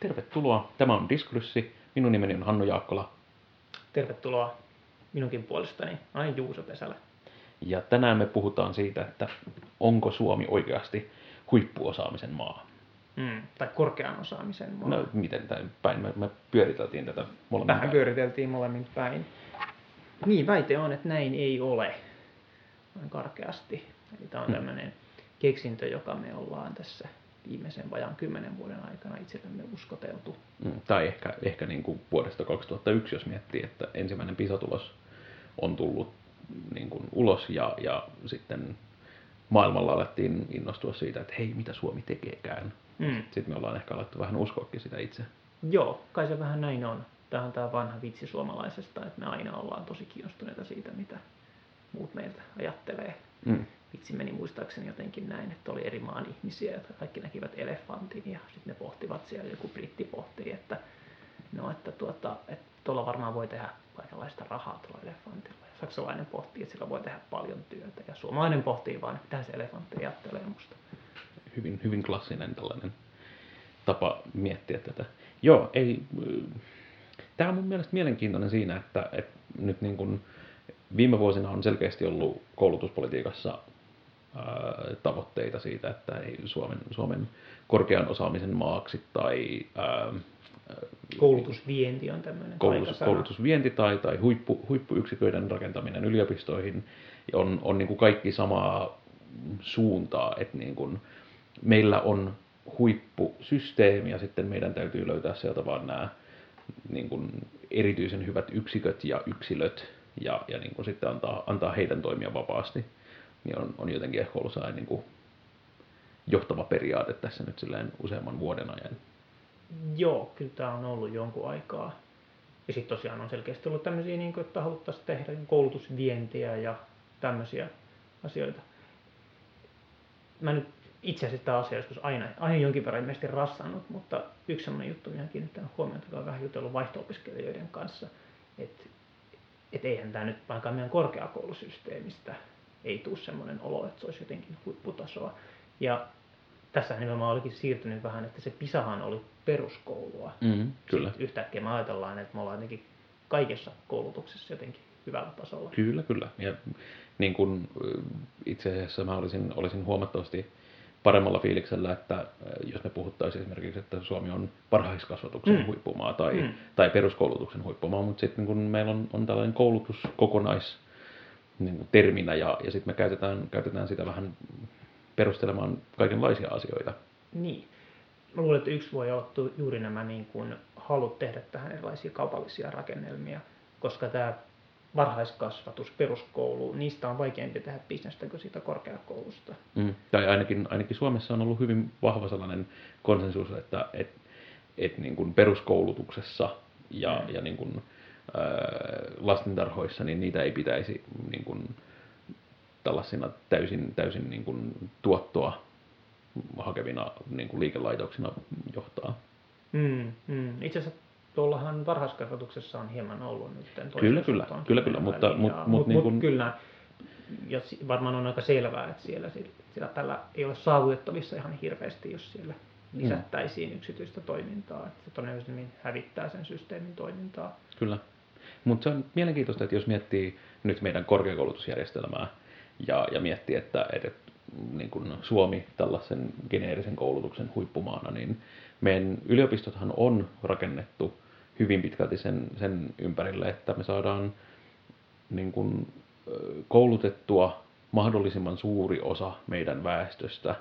Tervetuloa. Tämä on Diskurssi. Minun nimeni on Hannu Jaakkola. Tervetuloa minunkin puolestani. Olen Juuso Pesälä. Ja tänään me puhutaan siitä, että onko Suomi oikeasti huippuosaamisen maa. Mm, tai korkean osaamisen maa. No miten tämä päin? Me, me pyöriteltiin tätä molemmin Vähän päin. pyöriteltiin molemmin päin. Niin, väite on, että näin ei ole. Noin karkeasti. Eli tämä on Hmm. tämmöinen keksintö, joka me ollaan tässä viimeisen vajaan kymmenen vuoden aikana itsellemme uskoteltu. Mm, Tai ehkä, ehkä niin kuin vuodesta 2001, jos miettii, että ensimmäinen PISA-tulos on tullut niin kuin ulos ja, ja sitten maailmalla alettiin innostua siitä, että hei, mitä Suomi tekeekään. Mm. Sitten me ollaan ehkä alettu vähän uskoakin sitä itse. Joo, kai se vähän näin on. Tämä on tämä vanha vitsi suomalaisesta, että me aina ollaan tosi kiinnostuneita siitä, mitä muut meiltä ajattelee. Mm. Vitsi meni muistaakseni jotenkin näin, että oli eri maan ihmisiä, jotka kaikki näkivät elefantin ja sitten ne pohtivat siellä, joku britti pohtii, että no, että tuota, että tuolla varmaan voi tehdä kaikenlaista rahaa tuolla elefantilla. Ja saksalainen pohtii, että sillä voi tehdä paljon työtä ja suomalainen pohtii että mitä se elefantti ajattelee musta. Hyvin, hyvin klassinen tällainen tapa miettiä tätä. Joo, ei, tämä on mun mielestä mielenkiintoinen siinä, että, että nyt niin kuin viime vuosina on selkeästi ollut koulutuspolitiikassa tavoitteita siitä, että ei Suomen, Suomen korkean osaamisen maaksi tai ää, Koulutusvienti on tämmöinen koulutus, koulutusvienti tai, tai huippu, huippuyksiköiden rakentaminen yliopistoihin on, on niin kuin kaikki samaa suuntaa, että niin kuin meillä on huippusysteemi ja sitten meidän täytyy löytää sieltä vaan nämä niin kuin erityisen hyvät yksiköt ja yksilöt ja, ja niin kuin sitten antaa, antaa heidän toimia vapaasti, niin on, on jotenkin ehkä ollut sellainen niin kuin johtava periaate tässä nyt silleen useamman vuoden ajan. Joo, kyllä tämä on ollut jonkun aikaa. Ja sitten tosiaan on selkeästi ollut tämmöisiä, niin kuin, että haluttaisiin tehdä koulutusvientiä ja tämmöisiä asioita. Mä nyt itse asiassa tämä asia joskus aina, aina jonkin verran ilmeisesti rassannut, mutta yksi semmoinen juttu, mihin kiinnittänyt huomiota, joka on vähän jutellut vaihto-opiskelijoiden kanssa, että et eihän tämä nyt vaikka meidän korkeakoulusysteemistä ei tule semmoinen olo, että se olisi jotenkin huipputasoa. Ja tässä nimenomaan olikin siirtynyt vähän, että se PISAhan oli peruskoulua. Mm, kyllä. Sitten yhtäkkiä me ajatellaan, että me ollaan jotenkin kaikessa koulutuksessa jotenkin hyvällä tasolla. Kyllä, kyllä. Ja niin kuin, itse asiassa mä olisin, olisin huomattavasti paremmalla fiiliksellä, että jos me puhuttaisiin esimerkiksi, että Suomi on varhaiskasvatuksen Mm. huippumaa tai, Mm. tai peruskoulutuksen huippumaa, mutta sitten kun meillä on, on tällainen koulutus kokonais niin kuin terminä ja, ja sitten me käytetään, käytetään sitä vähän perustelemaan kaikenlaisia asioita. Niin. Mä luulen, että yksi voi olla juuri nämä niin kuin halut tehdä tähän erilaisia kaupallisia rakennelmia, koska tämä varhaiskasvatus, peruskoulu, niistä on vaikeampi tehdä bisnestä kuin siitä korkeakoulusta. Mm. Tai ainakin, ainakin Suomessa on ollut hyvin vahva sellainen konsensus, että et, et niin kuin peruskoulutuksessa ja, Mm. ja niin kuin, lastentarhoissa, niin niitä ei pitäisi niin kuin, tällaisina täysin, täysin niin kuin, tuottoa hakevina niin kuin liikelaitoksina johtaa. Mm, mm. Itse asiassa tuollahan varhaiskasvatuksessa on hieman ollut nyt Kyllä, kyllä. Kyllä, kyllä, mutta- linjaa. mut- mut mut, niin kun- kyllä, ja varmaan on aika selvää, että siellä, si- sillä tällä ei ole saavutettavissa ihan hirveästi, jos siellä Mm. lisättäisiin yksityistä toimintaa. Että se todennäköisesti hävittää sen systeemin toimintaa. Kyllä. Mutta se on mielenkiintoista, että jos miettii nyt meidän korkeakoulutusjärjestelmää ja, ja miettii, että, että niin kuin Suomi tällaisen geneerisen koulutuksen huippumaana, niin meidän yliopistothan on rakennettu hyvin pitkälti sen, sen ympärille, että me saadaan niin kuin, koulutettua mahdollisimman suuri osa meidän väestöstä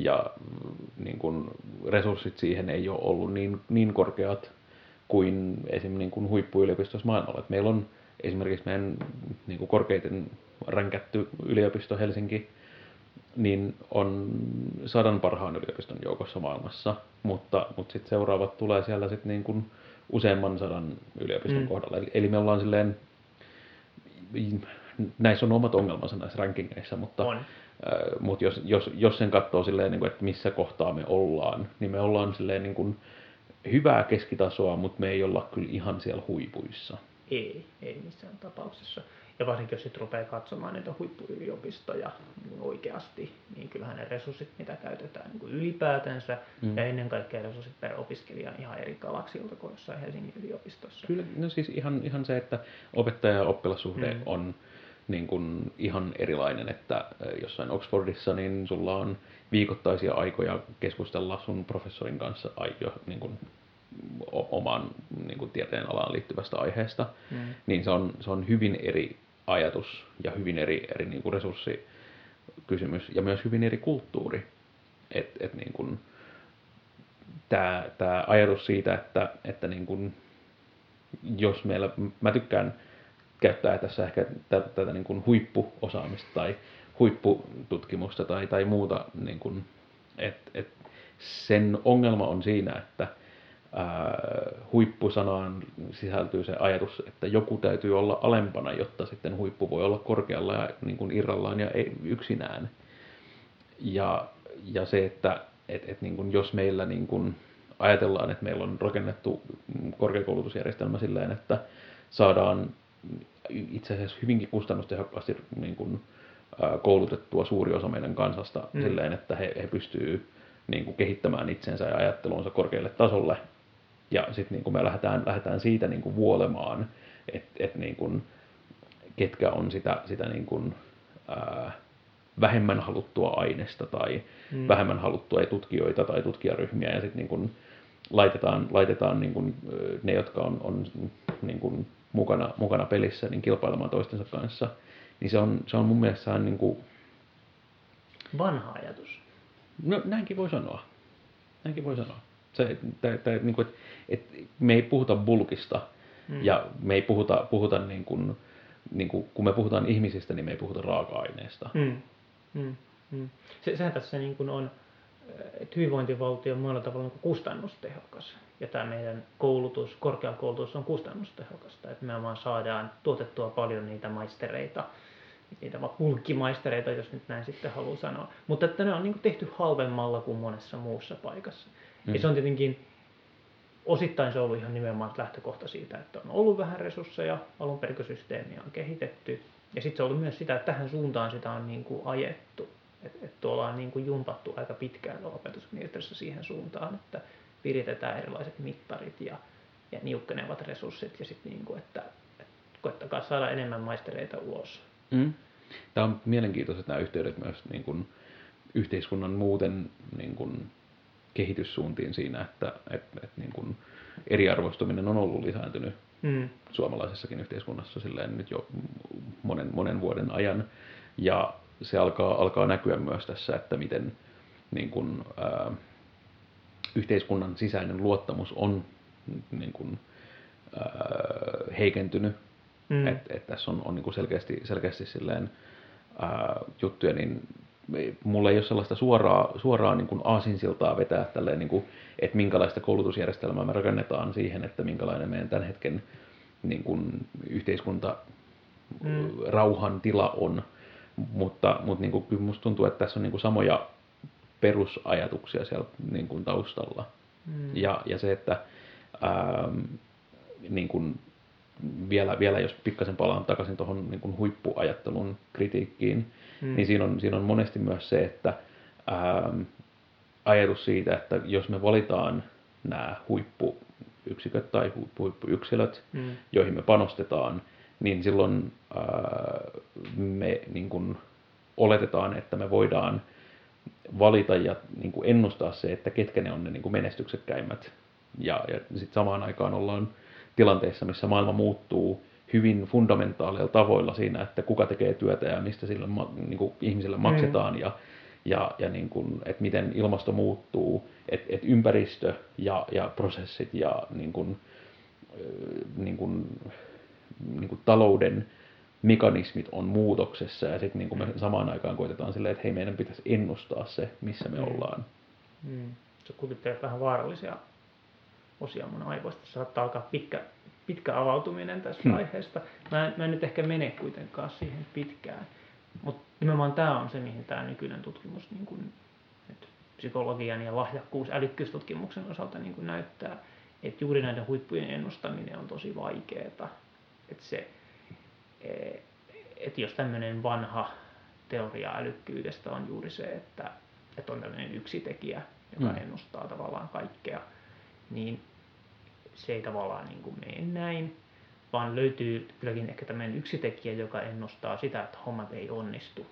ja mm, niin kuin, resurssit siihen ei ole ollut niin, niin korkeat kuin esim. Niin kuin huippuyliopistossa maailmalla. Et meillä on esimerkiksi meidän niin kuin korkeiten ränkätty yliopisto Helsinki, niin on sadan parhaan yliopiston joukossa maailmassa, mutta, mutta sitten seuraavat tulee siellä sitten niin kuin useamman sadan yliopiston Mm. kohdalla. Eli, eli me ollaan silleen, näissä on omat ongelmansa näissä rankingeissa, mutta, On. äh, mutta jos, jos, jos sen katsoo silleen, niin kuin, että missä kohtaa me ollaan, niin me ollaan silleen niin kuin hyvää keskitasoa, mutta me ei olla kyllä ihan siellä huipuissa. Ei, ei missään tapauksessa. ja varsinkin jos sitten rupeaa katsomaan niitä huippuyliopistoja niin oikeasti, niin kyllähän ne resurssit, mitä käytetään niin kuin ylipäätänsä mm. ja ennen kaikkea resurssit per opiskelija on ihan eri galaksilta kuin jossain Helsingin yliopistossa. Kyllä, no siis ihan, ihan se, että opettaja- ja oppilassuhde mm. on niin kuin ihan erilainen, että jossain Oxfordissa niin sulla on viikoittaisia aikoja keskustella sun professorin kanssa jo niin kuin oman niin kuin tieteen alaan liittyvästä aiheesta, mm. niin se on, se on hyvin eri ajatus ja hyvin eri, eri niin kuin resurssikysymys ja myös hyvin eri kulttuuri. Et, et niin kuin, tämä, tämä ajatus siitä, että, että niin kuin, jos meillä, mä tykkään käyttää tässä ehkä tätä, tätä niin kuin huippuosaamista tai huippututkimusta tai, tai muuta, niin kuin, et, et sen ongelma on siinä, että ää, huippusanaan sisältyy se ajatus, että joku täytyy olla alempana, jotta sitten huippu voi olla korkealla ja niin kuin irrallaan ja ei, yksinään. Ja, ja se, että et, et niin kuin jos meillä niin kuin ajatellaan, että meillä on rakennettu korkeakoulutusjärjestelmä silleen, että saadaan itse asiassa hyvinkin kustannustehokkaasti niin kuin, koulutettua suuri osa meidän kansasta mm. silleen, että he, he pystyy niin kuin, kehittämään itsensä ja ajattelunsa korkealle tasolle. Ja sitten niin me lähdetään, lähdetään siitä niin kuin, vuolemaan, että et, niin kuin, ketkä on sitä, sitä niin kuin, ää, vähemmän haluttua aineesta tai mm. vähemmän haluttua tutkijoita tai tutkijaryhmiä ja sitten niin laitetaan, laitetaan niin kuin, ne, jotka on, on niin kuin, mukana, mukana pelissä niin kilpailemaan toistensa kanssa, niin se on, se on mun mielestä niin kuin... Vanha ajatus. No näinkin voi sanoa. Näinkin voi sanoa. Se, tää, tää, niin kuin, et, et me ei puhuta bulkista mm. ja me ei puhuta, puhuta niin kuin, niin kuin, kun me puhutaan ihmisistä, niin me ei puhuta raaka-aineesta. Mm. Mm. Mm. Se, sehän tässä niin kuin on, että hyvinvointivaltio on monella tavalla niin kustannustehokas. Ja tämä meidän koulutus, korkeakoulutus on kustannustehokasta. Että me vaan saadaan tuotettua paljon niitä maistereita, niitä pulkkimaistereita, jos nyt näin sitten haluaa sanoa. Mutta että ne on niin tehty halvemmalla kuin monessa muussa paikassa. Mm. Ja se on tietenkin, osittain se on ollut ihan nimenomaan lähtökohta siitä, että on ollut vähän resursseja, alun perin on kehitetty. Ja sitten se on ollut myös sitä, että tähän suuntaan sitä on niin kuin ajettu. Että et tuolla on niin kuin jumpattu aika pitkään opetusministeriössä siihen suuntaan, että viritetään erilaiset mittarit ja, ja niukkenevat resurssit ja sitten niin kuin, että, että koettakaa saada enemmän maistereita ulos. Mm. Tämä on mielenkiintoiset nämä yhteydet myös niin kuin yhteiskunnan muuten niin kuin kehityssuuntiin siinä, että et, et niin kuin eriarvoistuminen on ollut lisääntynyt mm. suomalaisessakin yhteiskunnassa silleen nyt jo monen, monen vuoden ajan. Ja se alkaa, alkaa näkyä myös tässä, että miten niin kuin, ää, yhteiskunnan sisäinen luottamus on niin kuin, ää, heikentynyt. Mm. Että et tässä on, on niin kuin selkeästi, selkeästi silleen, ää, juttuja, niin mulla ei ole sellaista suoraa, suoraa niin kuin aasinsiltaa vetää tälleen, niin kuin, että minkälaista koulutusjärjestelmää me rakennetaan siihen, että minkälainen meidän tämän hetken niin kuin yhteiskunta mm. rauhan tila on. Mutta, mutta niin kuin, kyllä musta tuntuu, että tässä on niin kuin samoja perusajatuksia siellä niin kuin taustalla. Mm. Ja, ja se, että ää, niin kuin vielä, vielä jos pikkasen palaan takaisin tuohon niin kuin huippuajattelun kritiikkiin, mm. niin siinä on, siinä on monesti myös se, että ää, ajatus siitä, että jos me valitaan nämä huippuyksiköt tai huippuyksilöt, mm. joihin me panostetaan, niin silloin ää, me niin kuin oletetaan, että me voidaan valita ja niin kuin ennustaa se, että ketkä ne on ne niin kuin menestyksekkäimmät. Ja, ja sitten samaan aikaan ollaan tilanteessa, missä maailma muuttuu hyvin fundamentaaleilla tavoilla siinä, että kuka tekee työtä ja mistä sille niin kuin ihmisille mm. maksetaan mm. ja, ja, ja niin kuin, että miten ilmasto muuttuu, että että ympäristö ja, ja prosessit ja niin kuin, niin kuin, niin kuin talouden mekanismit on muutoksessa ja sitten niin me samaan aikaan koitetaan silleen, että hei meidän pitäisi ennustaa se, missä me mm. ollaan. Mm. Se kuvittelee vähän vaarallisia osia mun aivoista. Saattaa alkaa pitkä, pitkä avautuminen tästä hmm. aiheesta. Mä en, mä en nyt ehkä mene kuitenkaan siihen pitkään. Mutta nimenomaan tämä on se, mihin tämä nykyinen tutkimus niin kun, että psykologian ja lahjakkuus älykkyystutkimuksen osalta niin kun näyttää, että juuri näiden huippujen ennustaminen on tosi vaikeaa. Että se, että jos tämmöinen vanha teoria älykkyydestä on juuri se, että, että on tämmöinen yksi tekijä, joka mm. ennustaa tavallaan kaikkea, niin se ei tavallaan niin kuin mene näin, vaan löytyy kylläkin ehkä tämmöinen yksi tekijä, joka ennustaa sitä, että hommat ei onnistu.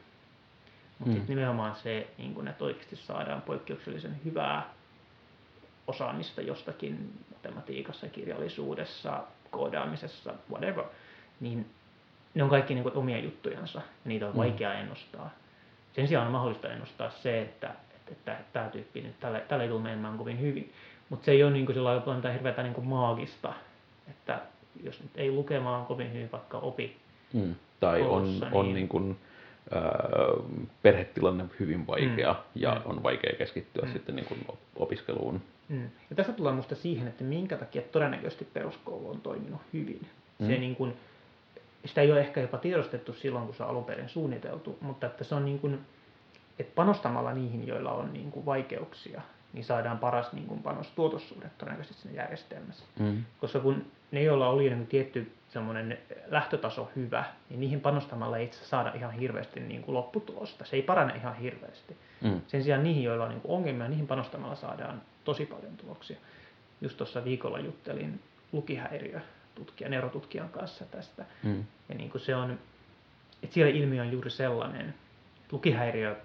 Mutta mm. sitten nimenomaan se, niin kun, että oikeasti saadaan poikkeuksellisen hyvää osaamista jostakin matematiikassa, kirjallisuudessa, koodaamisessa, whatever, niin ne on kaikki niin kuin, omia juttujansa ja niitä on mm. vaikea ennustaa. Sen sijaan on mahdollista ennustaa se, että, että, että tämä tyyppi nyt tällä, tällä ei tule menemään kovin hyvin. Mutta se ei ole niin kuin, sellainen hirveätä niin kuin maagista, että jos nyt ei lukemaan kovin hyvin vaikka opi mm. Tai koulussa, on, niin... on niin kuin, äh, perhetilanne hyvin vaikea mm. ja mm. on vaikea keskittyä mm. sitten niin kuin opiskeluun. Mm. Ja tässä tullaan minusta siihen, että minkä takia todennäköisesti peruskoulu on toiminut hyvin. Mm. Se niin kuin, sitä ei ole ehkä jopa tiedostettu silloin, kun se on alun perin suunniteltu, mutta että se on niin kuin, että panostamalla niihin, joilla on niin kuin vaikeuksia, niin saadaan paras niin kuin panos-tuotossuhde todennäköisesti siinä järjestelmässä. Mm. Koska kun ne, joilla oli niin tietty semmoinen lähtötaso hyvä, niin niihin panostamalla ei itse saada ihan hirveästi niin kuin lopputulosta. Se ei parane ihan hirveästi. Mm. Sen sijaan niihin, joilla on niin kuin ongelmia, niihin panostamalla saadaan tosi paljon tuloksia. Just tuossa viikolla juttelin lukihäiriö tutkija, neurotutkijan kanssa tästä. Mm. Ja niin kuin se on, että siellä ilmiö on juuri sellainen, lukihäiriö,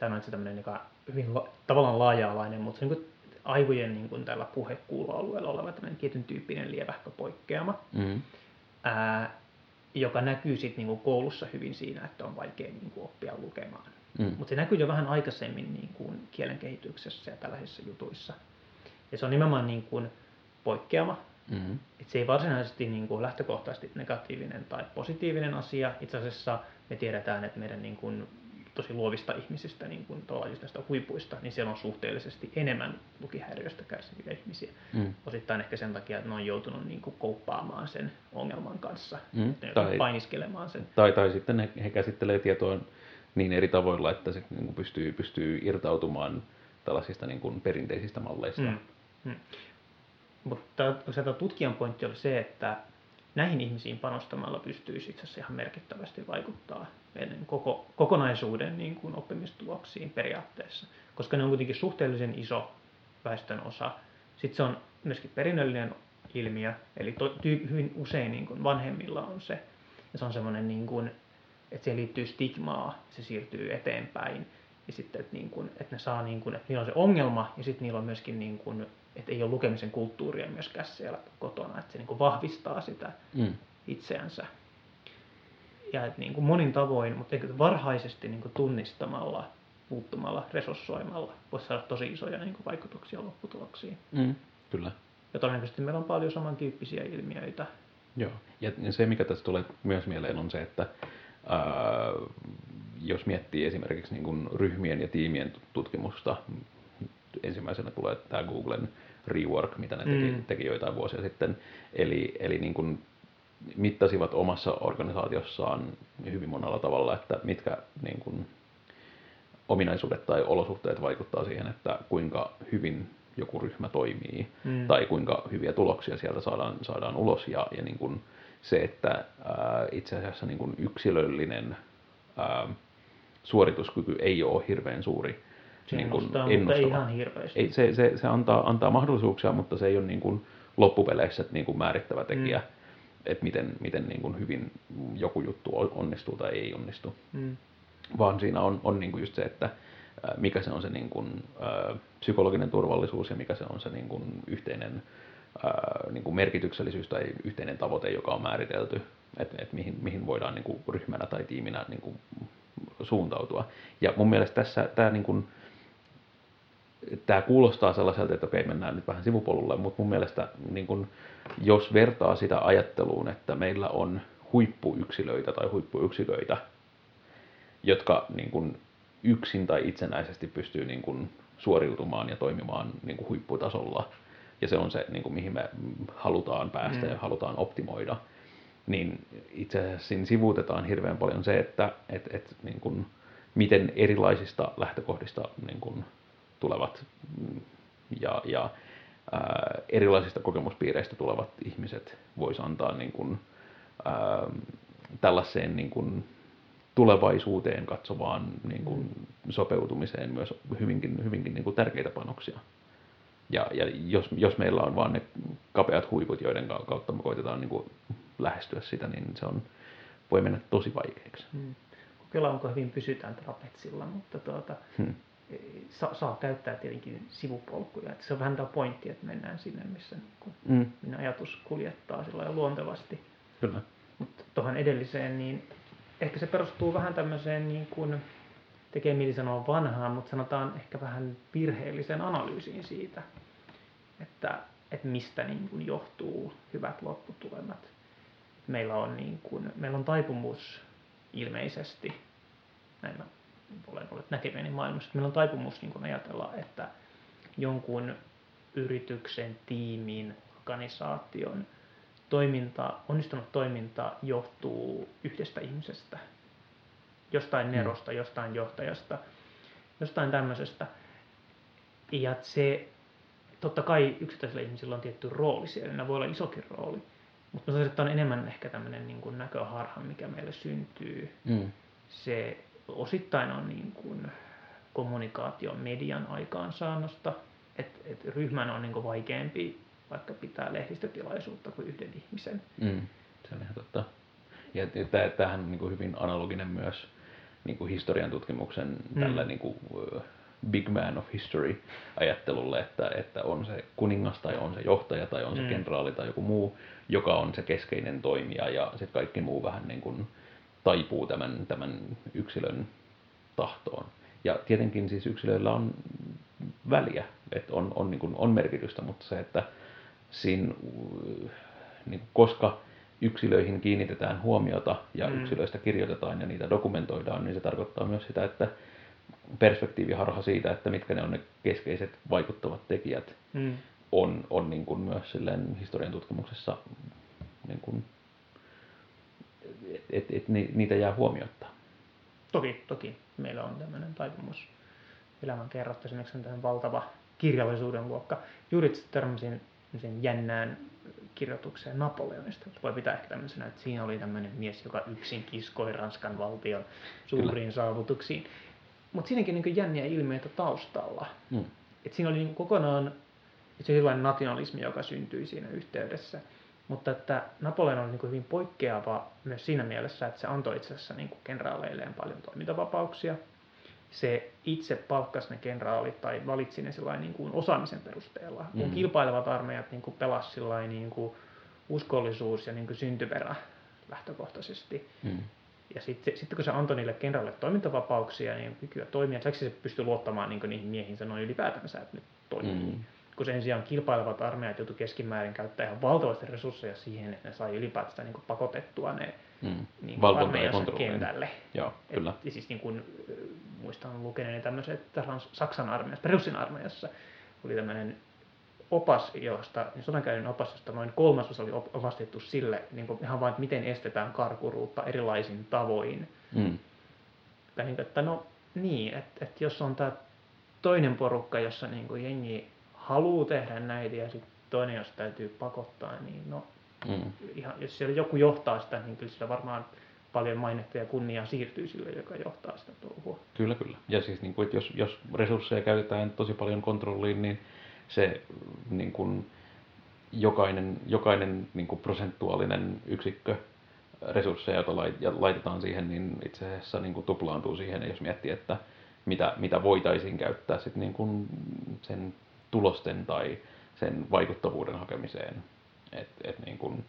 sanoin, että se tämmöinen joka hyvin la, tavallaan laaja-alainen, mutta se on niin kuin aivojen niin kuin tällä puhekuuloalueella oleva tämmöinen tietyn tyyppinen lievähkö poikkeama, mm. ää, joka näkyy sitten niin koulussa hyvin siinä, että on vaikea niin kuin oppia lukemaan. Mm. Mutta se näkyy jo vähän aikaisemmin niin kuin kielen kehityksessä ja tällaisissa jutuissa. Ja se on nimenomaan niin kuin poikkeama. Mm-hmm. Et se ei varsinaisesti niin kuin lähtökohtaisesti negatiivinen tai positiivinen asia. Itse asiassa me tiedetään, että meidän niin kuin tosi luovista ihmisistä, niin kuin just näistä huipuista, niin siellä on suhteellisesti enemmän lukihäiriöstä kärsiviä ihmisiä. Mm. Osittain ehkä sen takia, että ne on joutunut niin kuin kouppaamaan sen ongelman kanssa, mm. tai, painiskelemaan sen. Tai, tai sitten he, he käsittelee tietoa niin eri tavoilla, että se niin kuin pystyy, pystyy irtautumaan tällaisista niin kuin perinteisistä malleista. Mm. Mm. Mutta se tutkijan pointti oli se, että näihin ihmisiin panostamalla pystyisi itse asiassa ihan merkittävästi vaikuttaa meidän koko, kokonaisuuden niin kuin oppimistuloksiin periaatteessa, koska ne on kuitenkin suhteellisen iso väestön osa. Sitten se on myöskin perinnöllinen ilmiö, eli to, tyy, hyvin usein niin kuin vanhemmilla on se, ja se on semmoinen, niin kuin, että siihen liittyy stigmaa, se siirtyy eteenpäin, ja sitten, että, niin kuin, että ne saa, niin kuin, että niillä on se ongelma, ja sitten niillä on myöskin niin kuin, että ei ole lukemisen kulttuuria myöskään siellä kotona, että se niin kuin vahvistaa sitä mm. itseänsä. Ja että niin kuin monin tavoin, mutta varhaisesti niin kuin tunnistamalla, puuttumalla, resurssoimalla voisi saada tosi isoja niin kuin vaikutuksia lopputuloksiin. Mm, kyllä. Ja todennäköisesti meillä on paljon samantyyppisiä ilmiöitä. Joo, ja se mikä tässä tulee myös mieleen on se, että ää, jos miettii esimerkiksi niin kuin ryhmien ja tiimien tutkimusta, ensimmäisenä tulee tämä Googlen rework, mitä ne teki, mm. teki joitain vuosia sitten. Eli, eli niin kuin mittasivat omassa organisaatiossaan hyvin monella tavalla, että mitkä niin kuin, ominaisuudet tai olosuhteet vaikuttaa siihen, että kuinka hyvin joku ryhmä toimii mm. tai kuinka hyviä tuloksia sieltä saadaan, saadaan ulos. Ja, ja niin kuin se, että ää, itse asiassa niin kuin yksilöllinen ää, suorituskyky ei ole hirveän suuri se niin kuin ennustava. Mutta ei ihan hirveästi. Ei, se, se, se antaa, antaa mahdollisuuksia, mutta se ei ole niin kuin loppupeleissä niin kuin määrittävä tekijä, mm. että miten, miten niin kuin hyvin joku juttu onnistuu tai ei onnistu. Mm. Vaan siinä on, on niin kuin just se, että mikä se on se niin kuin, äh, psykologinen turvallisuus ja mikä se on se niin kuin yhteinen äh, niin kuin merkityksellisyys tai yhteinen tavoite, joka on määritelty, että et mihin, mihin voidaan niin kuin ryhmänä tai tiiminä niin kuin suuntautua. Ja mun mielestä tässä tämä niin kuin, tämä kuulostaa sellaiselta, että okei, mennään nyt vähän sivupolulle, mutta mun mielestä niin kun, jos vertaa sitä ajatteluun, että meillä on huippuyksilöitä tai huippuyksiköitä, jotka niin kun, yksin tai itsenäisesti pystyy niin kun, suoriutumaan ja toimimaan niin kun, huipputasolla, ja se on se, niin kun, mihin me halutaan päästä mm. ja halutaan optimoida, niin itse asiassa siinä sivuutetaan hirveän paljon se, että et, et, niin kun, miten erilaisista lähtökohdista niin kun, tulevat ja, ja ää, erilaisista kokemuspiireistä tulevat ihmiset voisi antaa niin kuin, ää, tällaiseen niin kuin tulevaisuuteen katsovaan niin kuin mm. sopeutumiseen myös hyvinkin, hyvinkin niin kuin tärkeitä panoksia. Ja, ja jos, jos meillä on vain ne kapeat huiput, joiden kautta me koitetaan niin kuin lähestyä sitä, niin se on, voi mennä tosi vaikeaksi. Hmm. Kokeillaan, onko hyvin pysytään trapetsilla, mutta tuota, hmm. Saa, saa käyttää tietenkin sivupolkuja. Että se on vähän tämä pointti, että mennään sinne, missä niin hmm. minä ajatus kuljettaa sillä luontevasti. Kyllä. Mutta tuohon edelliseen, niin ehkä se perustuu vähän tämmöiseen niin kuin, tekee mieli sanoa vanhaan, mutta sanotaan ehkä vähän virheelliseen analyysiin siitä, että, että mistä niin kuin johtuu hyvät lopputulemat. Meillä on, niin kuin, meillä on taipumus ilmeisesti, näin mä olen ollut näkeväni maailmassa, meillä on taipumus niin ajatella, että jonkun yrityksen, tiimin, organisaation toiminta, onnistunut toiminta johtuu yhdestä ihmisestä, jostain mm. nerosta, jostain johtajasta, jostain tämmöisestä. Ja se, totta kai yksittäisillä ihmisillä on tietty rooli siellä, ne voi olla isokin rooli, mutta mä sanoisin, että on enemmän ehkä tämmöinen niin näköharha, mikä meille syntyy. Mm. Se osittain on niin kuin kommunikaation median aikaansaannosta, että et ryhmän on niin kuin vaikeampi vaikka pitää lehdistötilaisuutta kuin yhden ihmisen. Mm, se on ihan totta. Ja tämähän on niin kuin hyvin analoginen myös niin kuin historian tutkimuksen mm. tällä niin kuin, big man of history ajattelulle, että, että on se kuningas tai on se johtaja tai on se mm. kenraali tai joku muu, joka on se keskeinen toimija ja sitten kaikki muu vähän niin kuin taipuu tämän, tämän yksilön tahtoon. Ja tietenkin siis yksilöillä on väliä, että on, on, niin kuin, on merkitystä, mutta se, että siinä, niin koska yksilöihin kiinnitetään huomiota ja mm. yksilöistä kirjoitetaan ja niitä dokumentoidaan, niin se tarkoittaa myös sitä, että perspektiiviharha siitä, että mitkä ne on ne keskeiset vaikuttavat tekijät, mm. on, on niin kuin myös silleen historian tutkimuksessa, niin kuin, et, et, niitä jää huomiota. Toki, toki. Meillä on tämmöinen taipumus elämän kerrotta, esimerkiksi tämmöinen valtava kirjallisuuden luokka. Juuri törmäsin sen jännään kirjoitukseen Napoleonista. Voi pitää ehkä tämmöisenä, että siinä oli tämmöinen mies, joka yksin kiskoi Ranskan valtion suuriin Kyllä. saavutuksiin. Mutta siinäkin niin jänniä ilmiöitä taustalla. Mm. Et siinä oli niin kokonaan se sellainen nationalismi, joka syntyi siinä yhteydessä. Mutta että Napoleon oli niin hyvin poikkeava myös siinä mielessä, että se antoi itse asiassa niin kenraaleilleen paljon toimintavapauksia se itse palkkasi ne kenraalit tai valitsi ne niin kuin osaamisen perusteella. Mm. Kun kilpailevat armeijat niin kuin pelasi niin kuin uskollisuus ja niin kuin syntyperä lähtökohtaisesti. Mm. Ja sitten sit, kun se antoi niille kenraalille toimintavapauksia, niin kykyä toimia, lisäksi se pystyi luottamaan niin niihin miehinsä noin ylipäätänsä, että nyt toimii. Mm. Kun sen sijaan kilpailevat armeijat joutui keskimäärin käyttää ihan valtavasti resursseja siihen, että ne sai ylipäätään niin pakotettua ne mm. niin armeijansa kentälle. Joo, kyllä. Et, siis niin kuin, muistan lukeneeni tämmöisen, että Saksan armeijassa, Preussen armeijassa oli tämmöinen opas, josta, niin sodankäynnin opas, josta noin kolmasosa oli opastettu sille, niin kuin ihan vain, että miten estetään karkuruutta erilaisin tavoin. Mm. Tai niin, että no niin, että, että jos on tämä toinen porukka, jossa niin kuin jengi haluaa tehdä näitä ja sitten toinen, jos täytyy pakottaa, niin no, mm. ihan, jos siellä joku johtaa sitä, niin kyllä sillä varmaan paljon mainetta ja kunniaa siirtyy sille, joka johtaa sitä touhua. Kyllä, kyllä. Ja siis niin kuin, että jos, jos resursseja käytetään tosi paljon kontrolliin, niin se niin kuin, jokainen, jokainen niin kuin prosentuaalinen yksikkö resursseja, joita laitetaan siihen, niin itse asiassa niin kuin tuplaantuu siihen, jos miettii, että mitä, mitä voitaisiin käyttää sit niin kuin sen tulosten tai sen vaikuttavuuden hakemiseen. Et, et niin kuin,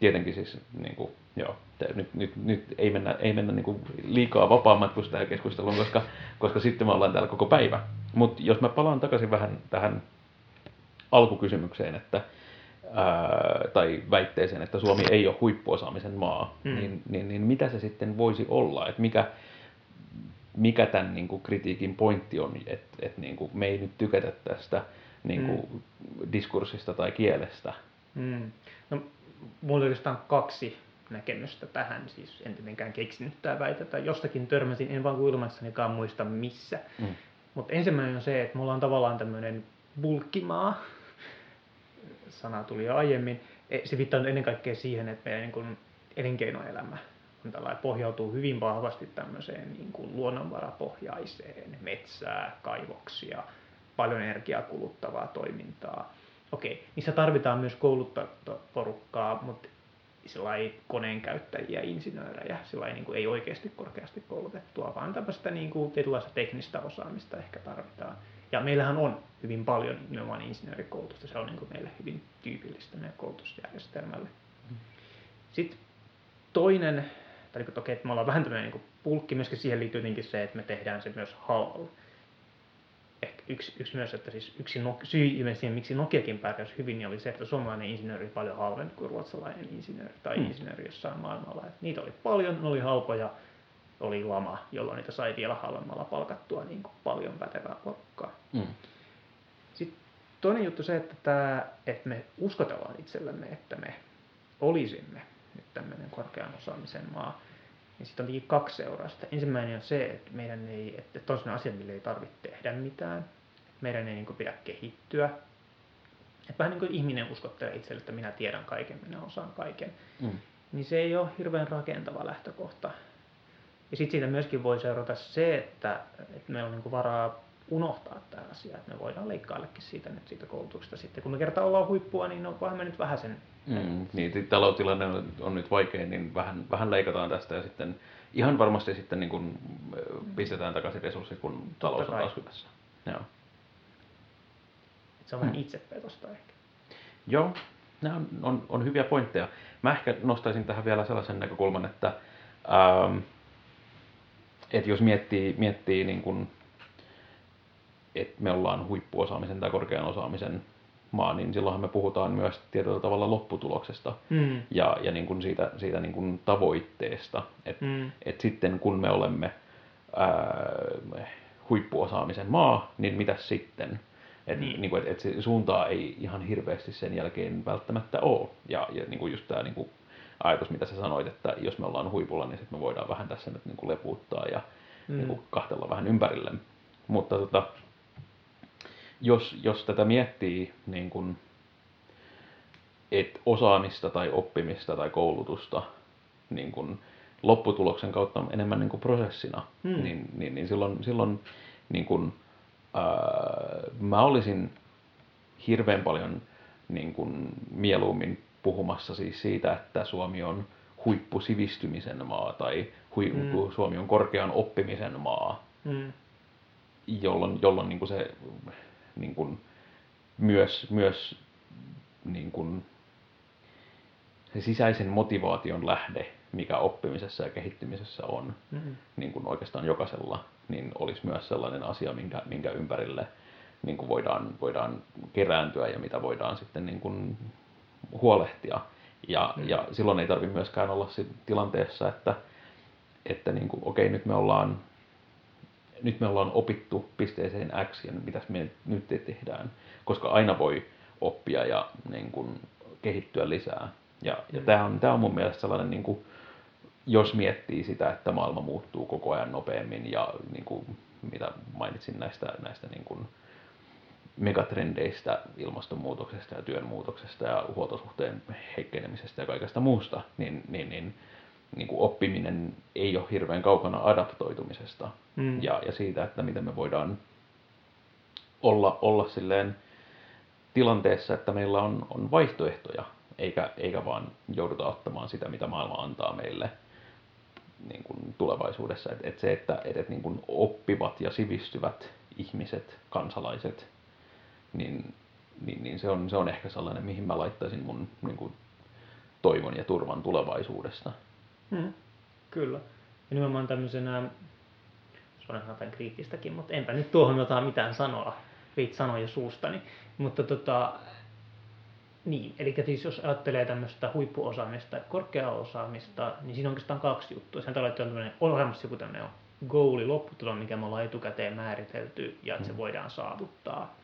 tietenkin siis niin kuin, joo, nyt, nyt, nyt ei mennä, ei mennä niin kuin liikaa vapaamatkustajakeskusteluun, koska, koska sitten me ollaan täällä koko päivä. Mutta jos mä palaan takaisin vähän tähän alkukysymykseen, että ää, tai väitteeseen, että Suomi ei ole huippuosaamisen maa, mm. niin, niin, niin mitä se sitten voisi olla? Että mikä, mikä tämän niin kuin, kritiikin pointti on, että, että niin kuin, me ei nyt tykätä tästä niin kuin, mm. diskurssista tai kielestä? Mm. No, mulla on kaksi näkemystä tähän, siis en tietenkään keksinyt tämä väitetä. Jostakin törmäsin, en vaan kuulemassanikaan muista missä. Mm. Mutta ensimmäinen on se, että mulla on tavallaan tämmöinen bulkkimaa, sana tuli jo aiemmin. E, se viittaa ennen kaikkea siihen, että meidän niin kuin elinkeinoelämä on tällainen, pohjautuu hyvin vahvasti tämmöiseen niin kuin luonnonvarapohjaiseen, metsää, kaivoksia, paljon energiaa kuluttavaa toimintaa. Okei, niissä tarvitaan myös kouluttaa porukkaa, mutta sillä ei koneen käyttäjiä, insinöörejä, sillä ei, niin kuin, ei oikeasti korkeasti koulutettua, vaan tämmöistä niin kuin, tietynlaista teknistä osaamista ehkä tarvitaan. Ja meillähän on hyvin paljon nimenomaan insinöörikoulutusta, se on niin kuin meille hyvin tyypillistä meidän koulutusjärjestelmälle. Sitten toinen, tai niin toki, että me ollaan vähän tämmöinen niin pulkki, myöskin siihen liittyy jotenkin se, että me tehdään se myös halvalla. Yksi, yksi myös, että siis yksi no, syy siihen, miksi Nokiakin pärjäsi hyvin, niin oli se, että suomalainen insinööri oli paljon halvempi kuin ruotsalainen insinööri tai hmm. insinööri jossain maailmalla. Et niitä oli paljon, ne oli halpoja, oli lama, jolloin niitä sai vielä halvemmalla palkattua niin kuin paljon pätevää porukkaa. Hmm. Sitten toinen juttu se, että, tämä, että me uskotellaan itsellemme, että me olisimme nyt tämmöinen korkean osaamisen maa. Niin sitten on kaksi seurausta. Ensimmäinen on se, että meidän ei, että toinen asia, millä ei tarvitse tehdä mitään. Meidän ei niin kuin pidä kehittyä. Että vähän niin kuin ihminen uskottelee itselle, että minä tiedän kaiken, minä osaan kaiken. Mm. Niin se ei ole hirveän rakentava lähtökohta. Ja sitten siitä myöskin voi seurata se, että, että meillä on niin kuin varaa unohtaa tämä asia, että me voidaan leikkaillekin siitä nyt siitä koulutuksesta sitten. Kun me kertaa ollaan huippua, niin onkohan me nyt vähän sen... Mm, niin, taloustilanne on, on nyt vaikea, niin vähän, vähän leikataan tästä ja sitten ihan varmasti sitten niin kuin pistetään takaisin resurssit, kun talous on taas hyvässä. Joo. Se on vähän mm. itsepetosta ehkä. Joo, nämä on, on, on hyviä pointteja. Mä ehkä nostaisin tähän vielä sellaisen näkökulman, että, ähm, että jos miettii, miettii niin kuin että me ollaan huippuosaamisen tai korkean osaamisen maa, niin silloinhan me puhutaan myös tietyllä tavalla lopputuloksesta mm. ja, ja niin kuin siitä, siitä niin kuin tavoitteesta. Että mm. et sitten kun me olemme ää, huippuosaamisen maa, niin mitä sitten? Että niin. niin et, et se suuntaa ei ihan hirveästi sen jälkeen välttämättä ole. Ja, ja niin kuin just tämä niin kuin ajatus, mitä sä sanoit, että jos me ollaan huipulla, niin sitten me voidaan vähän tässä nyt niin kuin lepuuttaa ja mm. niin kuin kahtella vähän ympärille. Mutta tota, jos, jos tätä miettii niin kuin, et osaamista tai oppimista tai koulutusta niin kuin lopputuloksen kautta enemmän niin kuin prosessina, hmm. niin, niin, niin silloin, silloin niin kuin, ää, mä olisin hirveän paljon niin kuin, mieluummin puhumassa siis siitä, että Suomi on huippusivistymisen maa tai hui, hmm. Suomi on korkean oppimisen maa, hmm. jolloin, jolloin niin kuin se niin kuin, myös, myös niin kuin, se sisäisen motivaation lähde, mikä oppimisessa ja kehittymisessä on, mm-hmm. niin kuin oikeastaan jokaisella, niin olisi myös sellainen asia, minkä, minkä ympärille niin kuin voidaan, voidaan kerääntyä ja mitä voidaan sitten niin kuin huolehtia. Ja, mm. ja silloin ei tarvitse myöskään olla tilanteessa, että, että niin kuin, okei, nyt me ollaan nyt me ollaan opittu pisteeseen X ja mitäs me nyt tehdään, koska aina voi oppia ja niin kuin, kehittyä lisää. Ja, ja mm. tämä on, tämä on mun mielestä sellainen, niin kuin, jos miettii sitä, että maailma muuttuu koko ajan nopeammin ja niin kuin, mitä mainitsin näistä, näistä niin kuin, megatrendeistä, ilmastonmuutoksesta ja työnmuutoksesta ja huoltosuhteen heikkenemisestä ja kaikesta muusta, niin, niin, niin niin kuin oppiminen ei ole hirveän kaukana adaptoitumisesta mm. ja, ja siitä, että miten me voidaan olla, olla silleen tilanteessa, että meillä on, on vaihtoehtoja, eikä, eikä vaan jouduta ottamaan sitä, mitä maailma antaa meille niin kuin tulevaisuudessa. Et, et se, että et, et niin kuin oppivat ja sivistyvät ihmiset, kansalaiset, niin, niin, niin se, on, se on ehkä sellainen, mihin mä laittaisin mun niin kuin, toivon ja turvan tulevaisuudesta. Mm, kyllä. Ja nimenomaan tämmöisenä, sanoa jotain kriittistäkin, mutta enpä nyt tuohon jotain mitään sanoa, viit sanoja suustani. Mutta tota, niin, eli siis jos ajattelee tämmöistä huippuosaamista ja korkeaa osaamista, niin siinä on oikeastaan kaksi juttua. Sen tällä on, on olemassa joku tämmöinen goali, lopputulo, mikä me ollaan etukäteen määritelty ja että se mm. voidaan saavuttaa.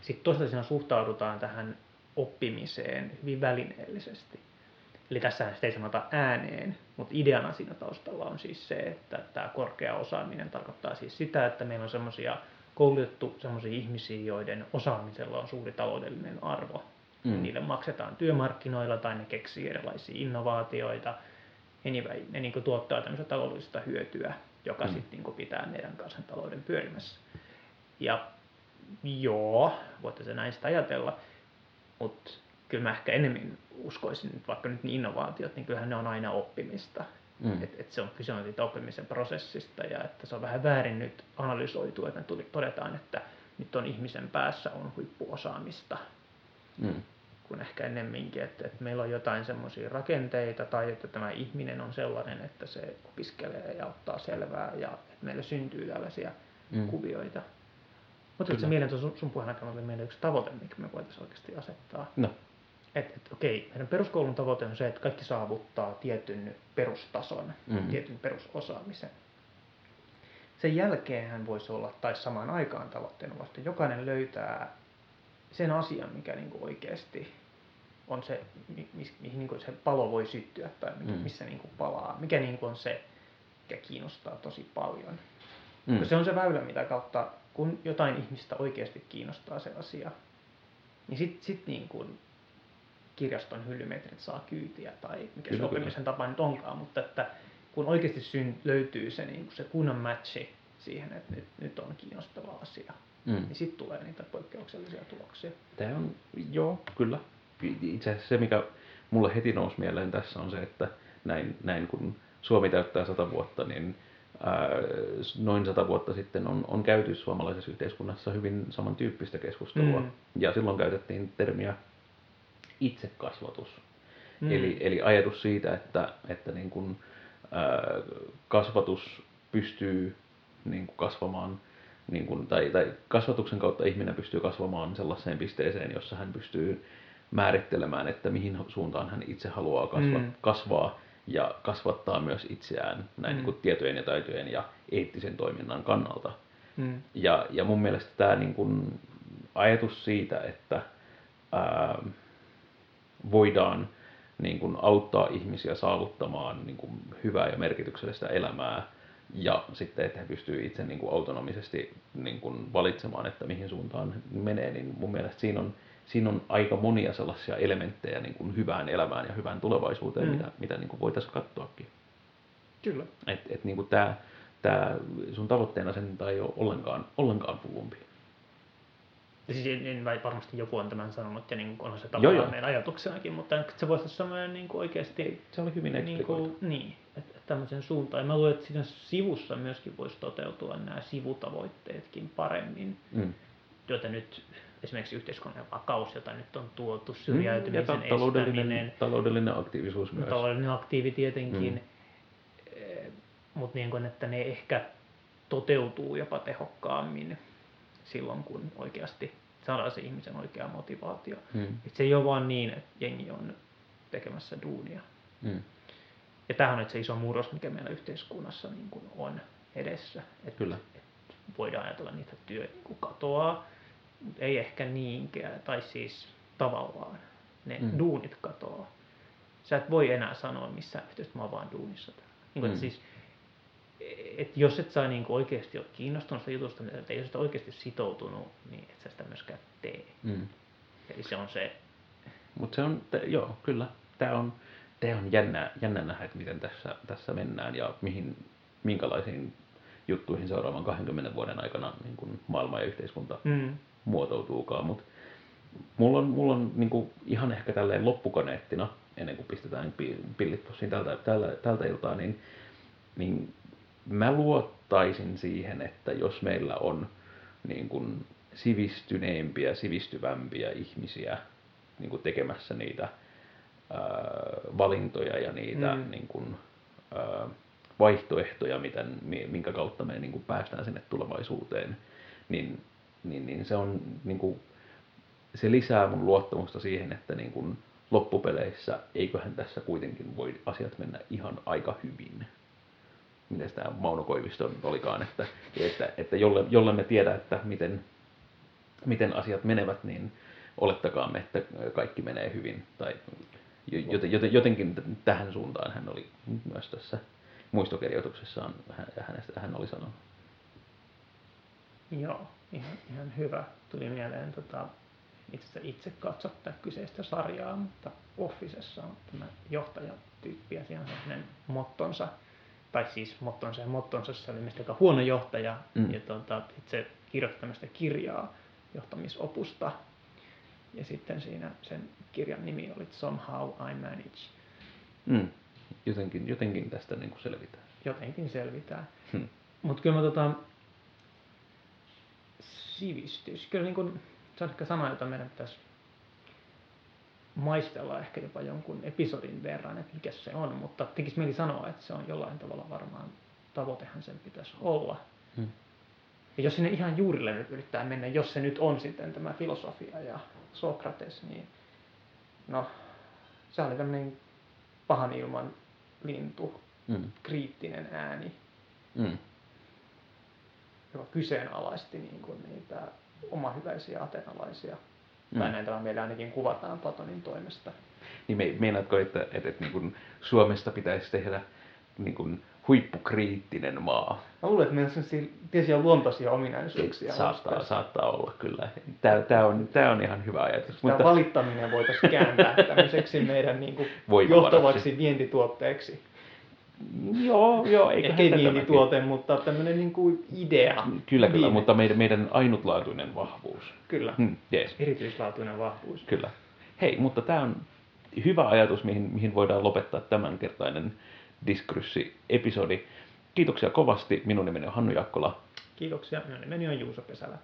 Sitten toisaalta siinä suhtaudutaan tähän oppimiseen hyvin välineellisesti. Eli tässä ei sanota ääneen, mutta ideana siinä taustalla on siis se, että tämä korkea osaaminen tarkoittaa siis sitä, että meillä on semmoisia koulutettu semmoisia ihmisiä, joiden osaamisella on suuri taloudellinen arvo. Mm. Niille maksetaan työmarkkinoilla tai ne keksii erilaisia innovaatioita anyway, ne niin kuin tuottaa tämmöistä taloudellista hyötyä, joka Mm. sitten niin pitää meidän kansantalouden pyörimässä. Ja joo, voitte se näin sitä ajatella, mutta kyllä mä ehkä enemmän uskoisin, että vaikka nyt niin innovaatiot, niin kyllähän ne on aina oppimista. Mm. Et, et se on kyse on siitä oppimisen prosessista ja että se on vähän väärin nyt analysoitu, että tuli, todetaan, että nyt on ihmisen päässä on huippuosaamista, Mm. kun ehkä ennemminkin, että, että meillä on jotain semmoisia rakenteita tai että tämä ihminen on sellainen, että se opiskelee ja ottaa selvää ja että meillä syntyy tällaisia Mm. kuvioita. Mutta se mieleen sun, sun puheen aikana oli meillä yksi tavoite, mikä me voitaisiin oikeasti asettaa. No. Että et, okei, meidän peruskoulun tavoite on se, että kaikki saavuttaa tietyn perustason, Mm. tietyn perusosaamisen. Sen jälkeenhän voisi olla, tai samaan aikaan tavoitteena vasta, jokainen löytää sen asian, mikä niin kuin oikeasti on se, mi- mis- mihin niin kuin se palo voi syttyä tai mikä, Mm. missä niin kuin palaa. Mikä niin kuin on se, mikä kiinnostaa tosi paljon. Mm. Se on se väylä, mitä kautta, kun jotain ihmistä oikeasti kiinnostaa se asia, niin sitten sit niin kuin kirjaston hyllymetrit saa kyytiä tai mikä Kyllä, se oppimisen tapa nyt onkaan, mutta että kun oikeasti syn, löytyy se, niin kuin se kunnon matchi siihen, että nyt, nyt on kiinnostava asia, Mm. niin sitten tulee niitä poikkeuksellisia tuloksia. Tämä on, joo, kyllä. Itse asiassa se, mikä mulle heti nousi mieleen tässä on se, että näin, näin kun Suomi täyttää sata vuotta, niin ää, noin sata vuotta sitten on, on käyty suomalaisessa yhteiskunnassa hyvin samantyyppistä keskustelua. Mm. Ja silloin käytettiin termiä itsekasvatus. Mm. Eli, eli ajatus siitä, että, että niin kun, ää, kasvatus pystyy niin kuin kasvamaan, niin kuin, tai, tai kasvatuksen kautta ihminen pystyy kasvamaan sellaiseen pisteeseen, jossa hän pystyy määrittelemään, että mihin suuntaan hän itse haluaa kasva, Mm. kasvaa ja kasvattaa myös itseään näin Mm. niin kuin tietojen ja taitojen ja eettisen toiminnan kannalta. Mm. Ja, ja mun mielestä tämä niin kuin ajatus siitä, että ää, voidaan niin kuin auttaa ihmisiä saavuttamaan niin kuin hyvää ja merkityksellistä elämää ja sitten, että he pystyvät itse niin kuin autonomisesti niin kuin valitsemaan, että mihin suuntaan menee, niin mun mielestä siinä on, siinä on aika monia sellaisia elementtejä niin kuin hyvään elämään ja hyvään tulevaisuuteen, Mm. mitä, mitä niin kuin voitaisiin katsoakin. Kyllä. Että et niinku tää, tää sun tavoitteena sen ei ole ollenkaan, ollenkaan hullumpi. Ja siis en, en, varmasti joku on tämän sanonut ja niin kuin onhan se tavallaan joo. meidän ajatuksenakin, mutta se voisi olla semmoinen niin kuin oikeasti Se oli hyvin niin, kuin, niin että tämmöisen suuntaan. Ja mä luulen, että siinä sivussa myöskin voisi toteutua nämä sivutavoitteetkin paremmin, Mm. joita nyt esimerkiksi yhteiskunnan vakaus, jota nyt on tuotu, Mm, ja syrjäytymisen ta- taloudellinen, estäminen, taloudellinen aktiivisuus myös. taloudellinen aktiivi tietenkin, Mm. mutta niin kuin, että ne ehkä toteutuu jopa tehokkaammin silloin, kun oikeasti saadaan se ihmisen oikea motivaatio. Mm. Et se ei ole vaan niin, että jengi on tekemässä duunia. Mm. Ja tämähän on nyt se iso murros, mikä meillä yhteiskunnassa niin kuin on edessä. Et, Kyllä. Et voidaan ajatella niitä että työ niin kuin katoaa, mutta ei ehkä niinkään, tai siis tavallaan ne Mm. duunit katoaa. Sä et voi enää sanoa missään yhteydessä, että mä oon vaan duunissa. Niin kuin, Mm. siis, et jos et sä niin oikeasti ole kiinnostunut sitä jutusta, että jos et oikeasti sitoutunut, niin et sä sitä myöskään tee. Mm. Eli se on se, Mutta se on, t- joo, kyllä. Tämä on, tää on jännä, jännä nähdä, että miten tässä, tässä mennään ja mihin, minkälaisiin juttuihin seuraavan 20 vuoden aikana niin kuin maailma ja yhteiskunta mm, muotoutuukaan, mutta mulla on, mulla on niin kuin ihan ehkä tälleen loppukaneettina, ennen kuin pistetään pi- pillit tältä, tältä, tältä iltaa, niin, niin mä luottaisin siihen, että jos meillä on niin kuin sivistyneempiä, sivistyvämpiä ihmisiä niin kuin tekemässä niitä valintoja ja niitä Mm. niin kuin, ää, vaihtoehtoja, miten, mi- minkä kautta me niin kuin päästään sinne tulevaisuuteen, niin, niin, niin se on niin kuin, se lisää mun luottamusta siihen, että niin kuin loppupeleissä eiköhän tässä kuitenkin voi asiat mennä ihan aika hyvin. Miten tämä Mauno Koivisto olikaan, että, että, että jolle, jolle me tiedä, että miten, miten asiat menevät, niin olettakaamme, että kaikki menee hyvin. Tai joten, joten, jotenkin tähän suuntaan hän oli myös tässä muistokirjoituksessaan, hän, hänestä hän oli sanonut. Joo, ihan, ihan hyvä. Tuli mieleen tota, itse itse katso tätä kyseistä sarjaa, mutta Officessa on tämä johtajatyyppi ja siinä on sellainen mottonsa, tai siis mottonsa ja mottonsa, se oli mielestäni aika huono johtaja, Mm. ja tuota, itse kirjoitti tämmöistä kirjaa johtamisopusta, ja sitten siinä sen kirjan nimi oli Somehow I Manage. Mm. Jotenkin, jotenkin tästä niin kuin selvitään. Jotenkin selvitään. Hmm. Mutta kyllä mä tota, sivistys, kyllä niin kun, se on ehkä sana, jota meidän pitäisi maistella ehkä jopa jonkun episodin verran, että mikä se on, mutta tekisi mieli sanoa, että se on jollain tavalla varmaan tavoitehan sen pitäisi olla. Hmm. Ja jos sinne ihan juurille nyt yrittää mennä, jos se nyt on sitten tämä filosofia ja Sokrates, niin no, se oli tämmöinen pahan ilman lintu, Mm. kriittinen ääni, Mm. joka kyseenalaisti niin kuin niitä omahyväisiä atenalaisia. Mm. Tai näin tämä meillä ainakin kuvataan Platonin toimesta. Niin me, meinaatko, että, että, että niin kuin Suomesta pitäisi tehdä niin kuin huippukriittinen maa? Mä luulen, että meillä on sellaisia tiettyjä luontaisia ominaisuuksia. Saattaa, saattaa olla kyllä. Tämä, tämä, on, tämä on ihan hyvä ajatus. Tämä Mutta, valittaminen voitaisiin kääntää tämmöiseksi meidän niin kuin johtavaksi vientituotteeksi. joo, joo, eikä Ehkä ei vientituote, mutta tämmöinen niin kuin idea. Kyllä, kyllä, Viime- mutta meidän, meidän ainutlaatuinen vahvuus. Kyllä. Hmm, yes. Erityislaatuinen vahvuus. Kyllä. Hei, mutta tämä on hyvä ajatus, mihin, mihin voidaan lopettaa tämänkertainen Diskurssi-episodi. Kiitoksia kovasti. Minun nimeni on Hannu Jakkola. Kiitoksia. Minun nimeni on Juuso Pesälä.